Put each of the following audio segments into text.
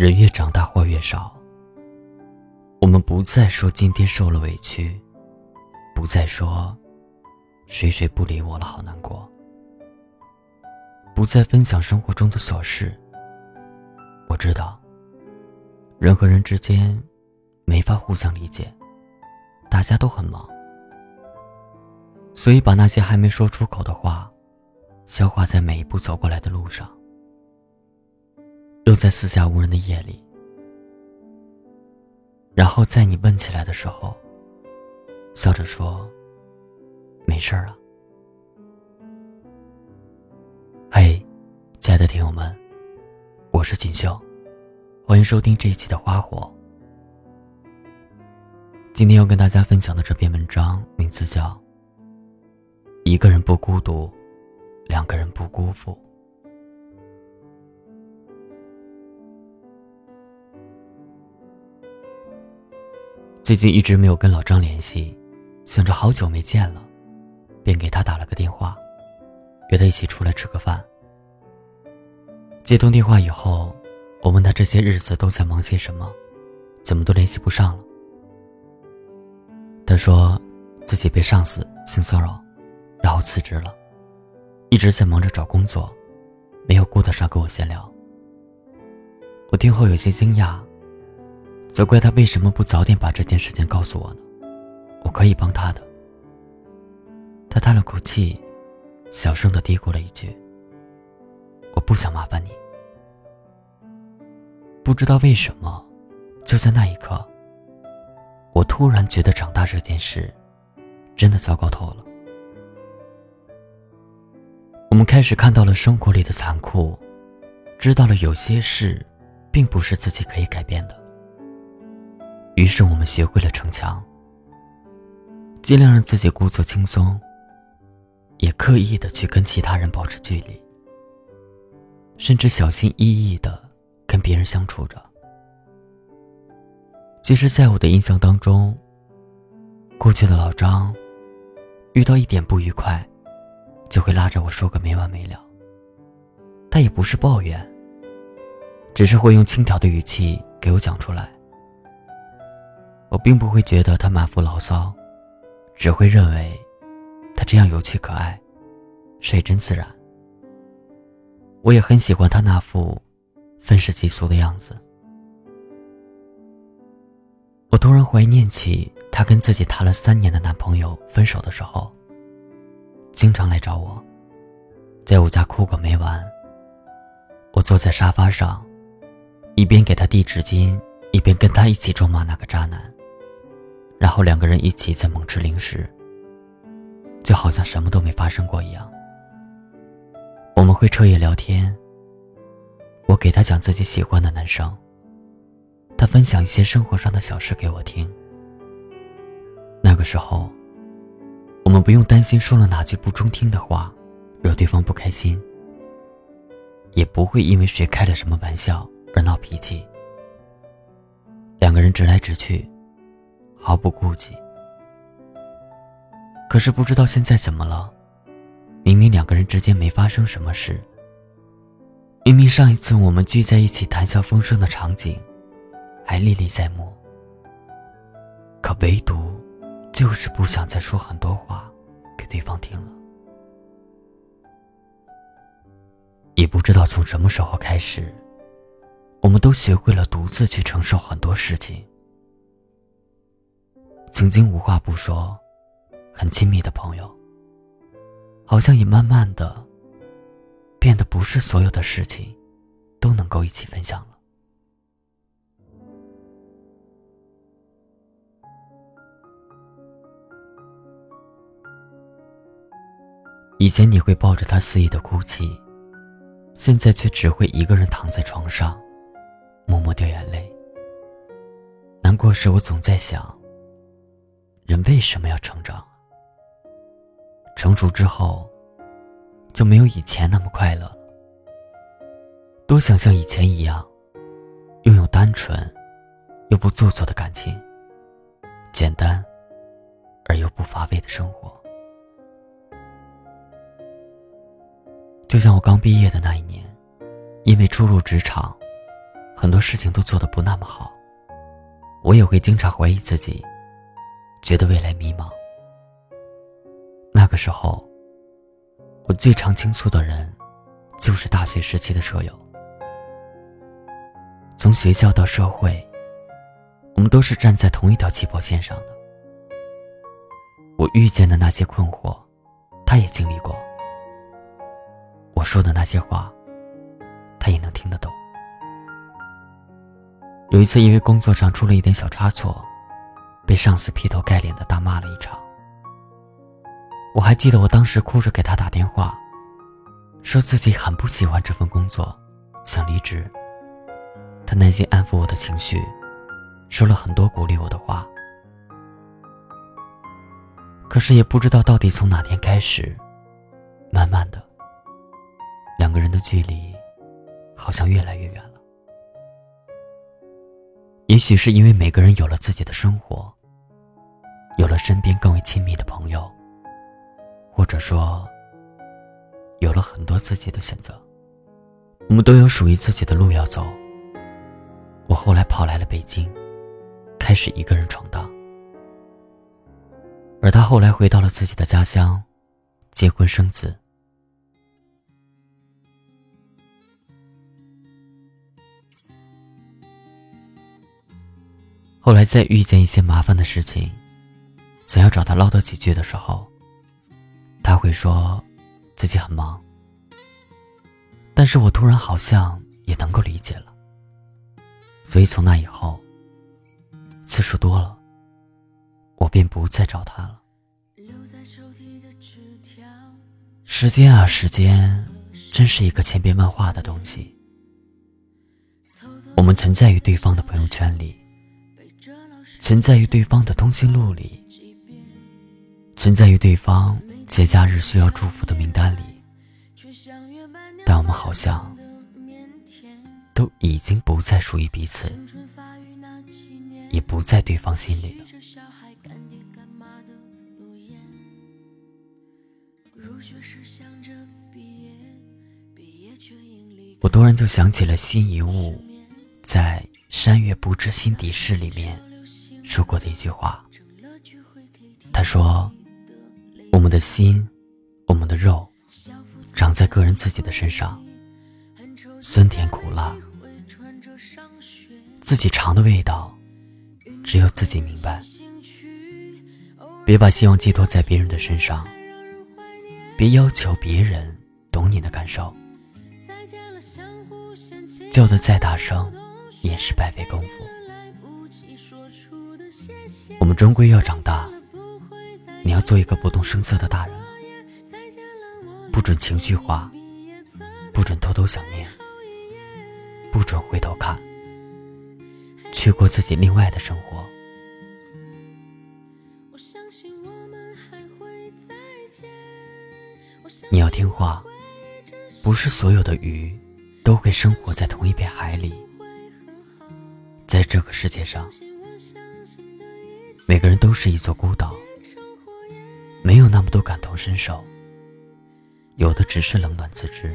人越长大话越少。我们不再说今天受了委屈，不再说谁谁不理我了，好难过。不再分享生活中的琐事。我知道，人和人之间没法互相理解，大家都很忙，所以把那些还没说出口的话，消化在每一步走过来的路上。又在四下无人的夜里，然后在你问起来的时候，笑着说：“没事儿啊。”嘿，亲爱的听友们，我是锦绣，欢迎收听这一期的《花火》。今天要跟大家分享的这篇文章名字叫《一个人不孤独，两个人不辜负》。最近一直没有跟老张联系，想着好久没见了，便给他打了个电话，约他一起出来吃个饭。接通电话以后，我问他这些日子都在忙些什么，怎么都联系不上了。他说自己被上司性骚扰，然后辞职了，一直在忙着找工作，没有顾得上跟我闲聊。我听后有些惊讶。责怪他为什么不早点把这件事情告诉我呢？我可以帮他的。他叹了口气，小声的嘀咕了一句：“我不想麻烦你。”不知道为什么，就在那一刻，我突然觉得长大这件事，真的糟糕透了。我们开始看到了生活里的残酷，知道了有些事，并不是自己可以改变的。于是我们学会了逞强，尽量让自己故作轻松，也刻意的去跟其他人保持距离，甚至小心翼翼的跟别人相处着。其实，在我的印象当中，过去的老张，遇到一点不愉快，就会拉着我说个没完没了。他也不是抱怨，只是会用轻佻的语气给我讲出来。我并不会觉得他满腹牢骚，只会认为他这样有趣可爱，水真自然。我也很喜欢他那副愤世嫉俗的样子。我突然怀念起他跟自己谈了三年的男朋友分手的时候，经常来找我，在我家哭个没完。我坐在沙发上，一边给他递纸巾，一边跟他一起咒骂那个渣男。然后两个人一起在猛吃零食，就好像什么都没发生过一样。我们会彻夜聊天。我给他讲自己喜欢的男生，他分享一些生活上的小事给我听。那个时候，我们不用担心说了哪句不中听的话，惹对方不开心，也不会因为谁开了什么玩笑而闹脾气。两个人直来直去。毫不顾忌。可是不知道现在怎么了，明明两个人之间没发生什么事，明明上一次我们聚在一起谈笑风生的场景还历历在目，可唯独就是不想再说很多话给对方听了。也不知道从什么时候开始，我们都学会了独自去承受很多事情。曾经无话不说、很亲密的朋友，好像也慢慢的变得不是所有的事情都能够一起分享了。以前你会抱着他肆意的哭泣，现在却只会一个人躺在床上，默默掉眼泪。难过时，我总在想。人为什么要成长？成熟之后，就没有以前那么快乐了。多想像以前一样，拥有单纯又不做作的感情，简单而又不乏味的生活。就像我刚毕业的那一年，因为初入职场，很多事情都做得不那么好，我也会经常怀疑自己，觉得未来迷茫。那个时候，我最常倾诉的人，就是大学时期的舍友。从学校到社会，我们都是站在同一条起跑线上的。我遇见的那些困惑，他也经历过。我说的那些话，他也能听得懂。有一次，因为工作上出了一点小差错，被上司劈头盖脸的大骂了一场。我还记得我当时哭着给他打电话，说自己很不喜欢这份工作，想离职。他耐心安抚我的情绪，说了很多鼓励我的话。可是也不知道到底从哪天开始，慢慢的，两个人的距离好像越来越远了。也许是因为每个人有了自己的生活，有了身边更为亲密的朋友。或者说，有了很多自己的选择，我们都有属于自己的路要走。我后来跑来了北京，开始一个人闯荡，而他后来回到了自己的家乡，结婚生子。后来再遇见一些麻烦的事情，想要找他唠叨几句的时候。他会说，自己很忙，但是我突然好像也能够理解了。所以从那以后，次数多了，我便不再找他了。时间啊，时间，真是一个千变万化的东西。我们存在于对方的朋友圈里，存在于对方的通讯录里，存在于对方。节假日需要祝福的名单里，但我们好像都已经不再属于彼此，也不在对方心里了。我突然就想起了新一物在《山月不知心底事》里面说过的一句话，他说。我们的心，我们的肉，长在个人自己的身上，酸甜苦辣，自己尝的味道，只有自己明白。别把希望寄托在别人的身上，别要求别人懂你的感受。叫的再大声，也是白费功夫。我们终归要长大。你要做一个不动声色的大人，不准情绪化，不准偷偷想念，不准回头看，去过自己另外的生活。你要听话，不是所有的鱼都会生活在同一片海里，在这个世界上，每个人都是一座孤岛。没有那么多感同身受，有的只是冷暖自知。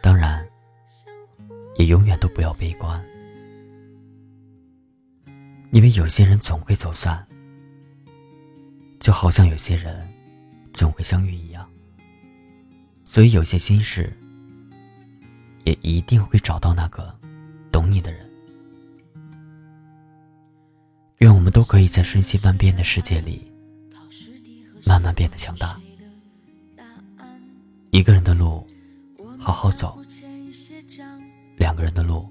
当然，也永远都不要悲观，因为有些人总会走散，就好像有些人总会相遇一样。所以，有些心事，也一定会找到那个懂你的人。愿我们都可以在瞬息万变的世界里。慢慢变得强大。一个人的路，好好走；两个人的路，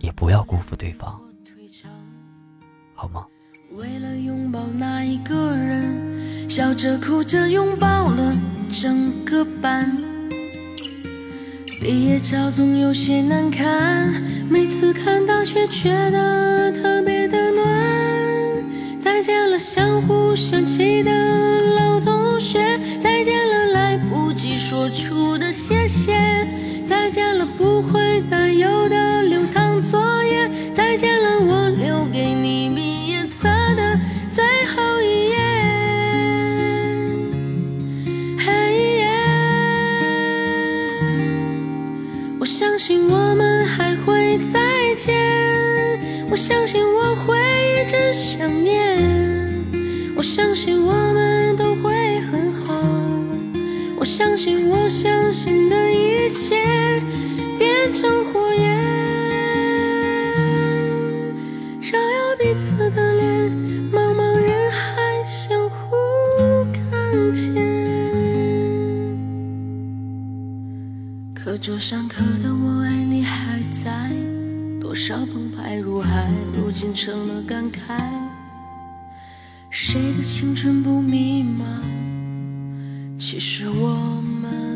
也不要辜负对方，好吗？为了拥抱那一个人，笑着哭着拥抱了整个班。毕业照总有些难看，每次看到却觉得特别的暖。再见了，相互想起的。说出的谢谢，再见了不会再有的流淌作业，再见了我留给你毕业册的最后一页。嘿耶，我相信我们还。会再见。我相信我会一直想念，我相信我们都会很，相信我相信的一切变成火焰，照耀彼此的脸，茫茫人海相互看见。课桌上刻的我爱你还在，多少澎湃如海，如今成了感慨。谁的青春不迷茫？其实我们